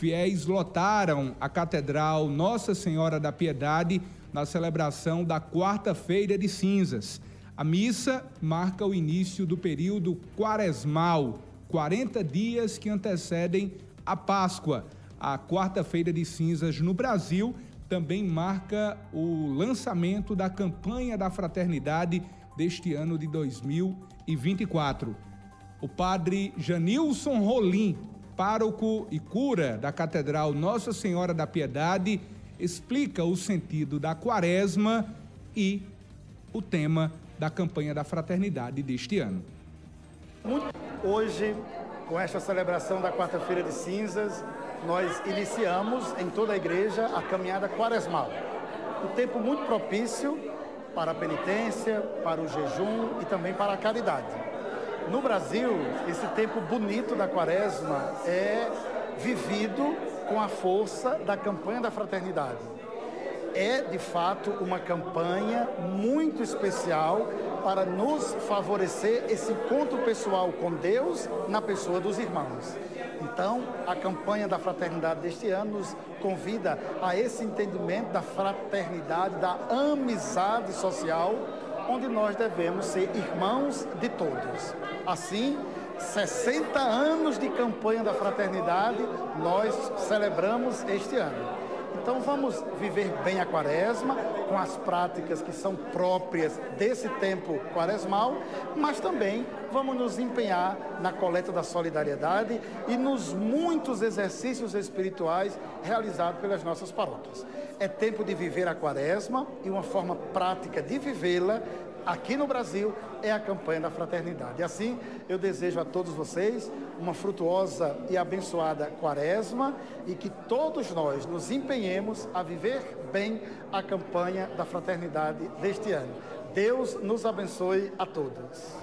fiéis lotaram a Catedral Nossa Senhora da Piedade na celebração da Quarta-feira de Cinzas. A missa marca o início do período quaresmal, 40 dias que antecedem a Páscoa. A Quarta-feira de Cinzas no Brasil também marca o lançamento da campanha da fraternidade deste ano de 2024. O padre Janilson Rolim, pároco e cura da Catedral Nossa Senhora da Piedade, explica o sentido da quaresma e o tema da campanha da fraternidade deste ano. Hoje, com esta celebração da Quarta-feira de Cinzas, nós iniciamos em toda a igreja a caminhada quaresmal. Um tempo muito propício para a penitência, para o jejum e também para a caridade. No Brasil, esse tempo bonito da quaresma é vivido com a força da campanha da fraternidade. É, de fato, uma campanha muito especial para nos favorecer esse encontro pessoal com Deus na pessoa dos irmãos. Então, a campanha da fraternidade deste ano nos convida a esse entendimento da fraternidade, da amizade social, onde nós devemos ser irmãos de todos. Assim, 60 anos de campanha da fraternidade nós celebramos este ano. Então vamos viver bem a quaresma, com as práticas que são próprias desse tempo quaresmal, mas também vamos nos empenhar na coleta da solidariedade e nos muitos exercícios espirituais realizados pelas nossas paróquias. É tempo de viver a quaresma e uma forma prática de vivê-la aqui no Brasil é a campanha da fraternidade. E assim, eu desejo a todos vocês uma frutuosa e abençoada quaresma e que todos nós nos empenhemos a viver bem a campanha da fraternidade deste ano. Deus nos abençoe a todos.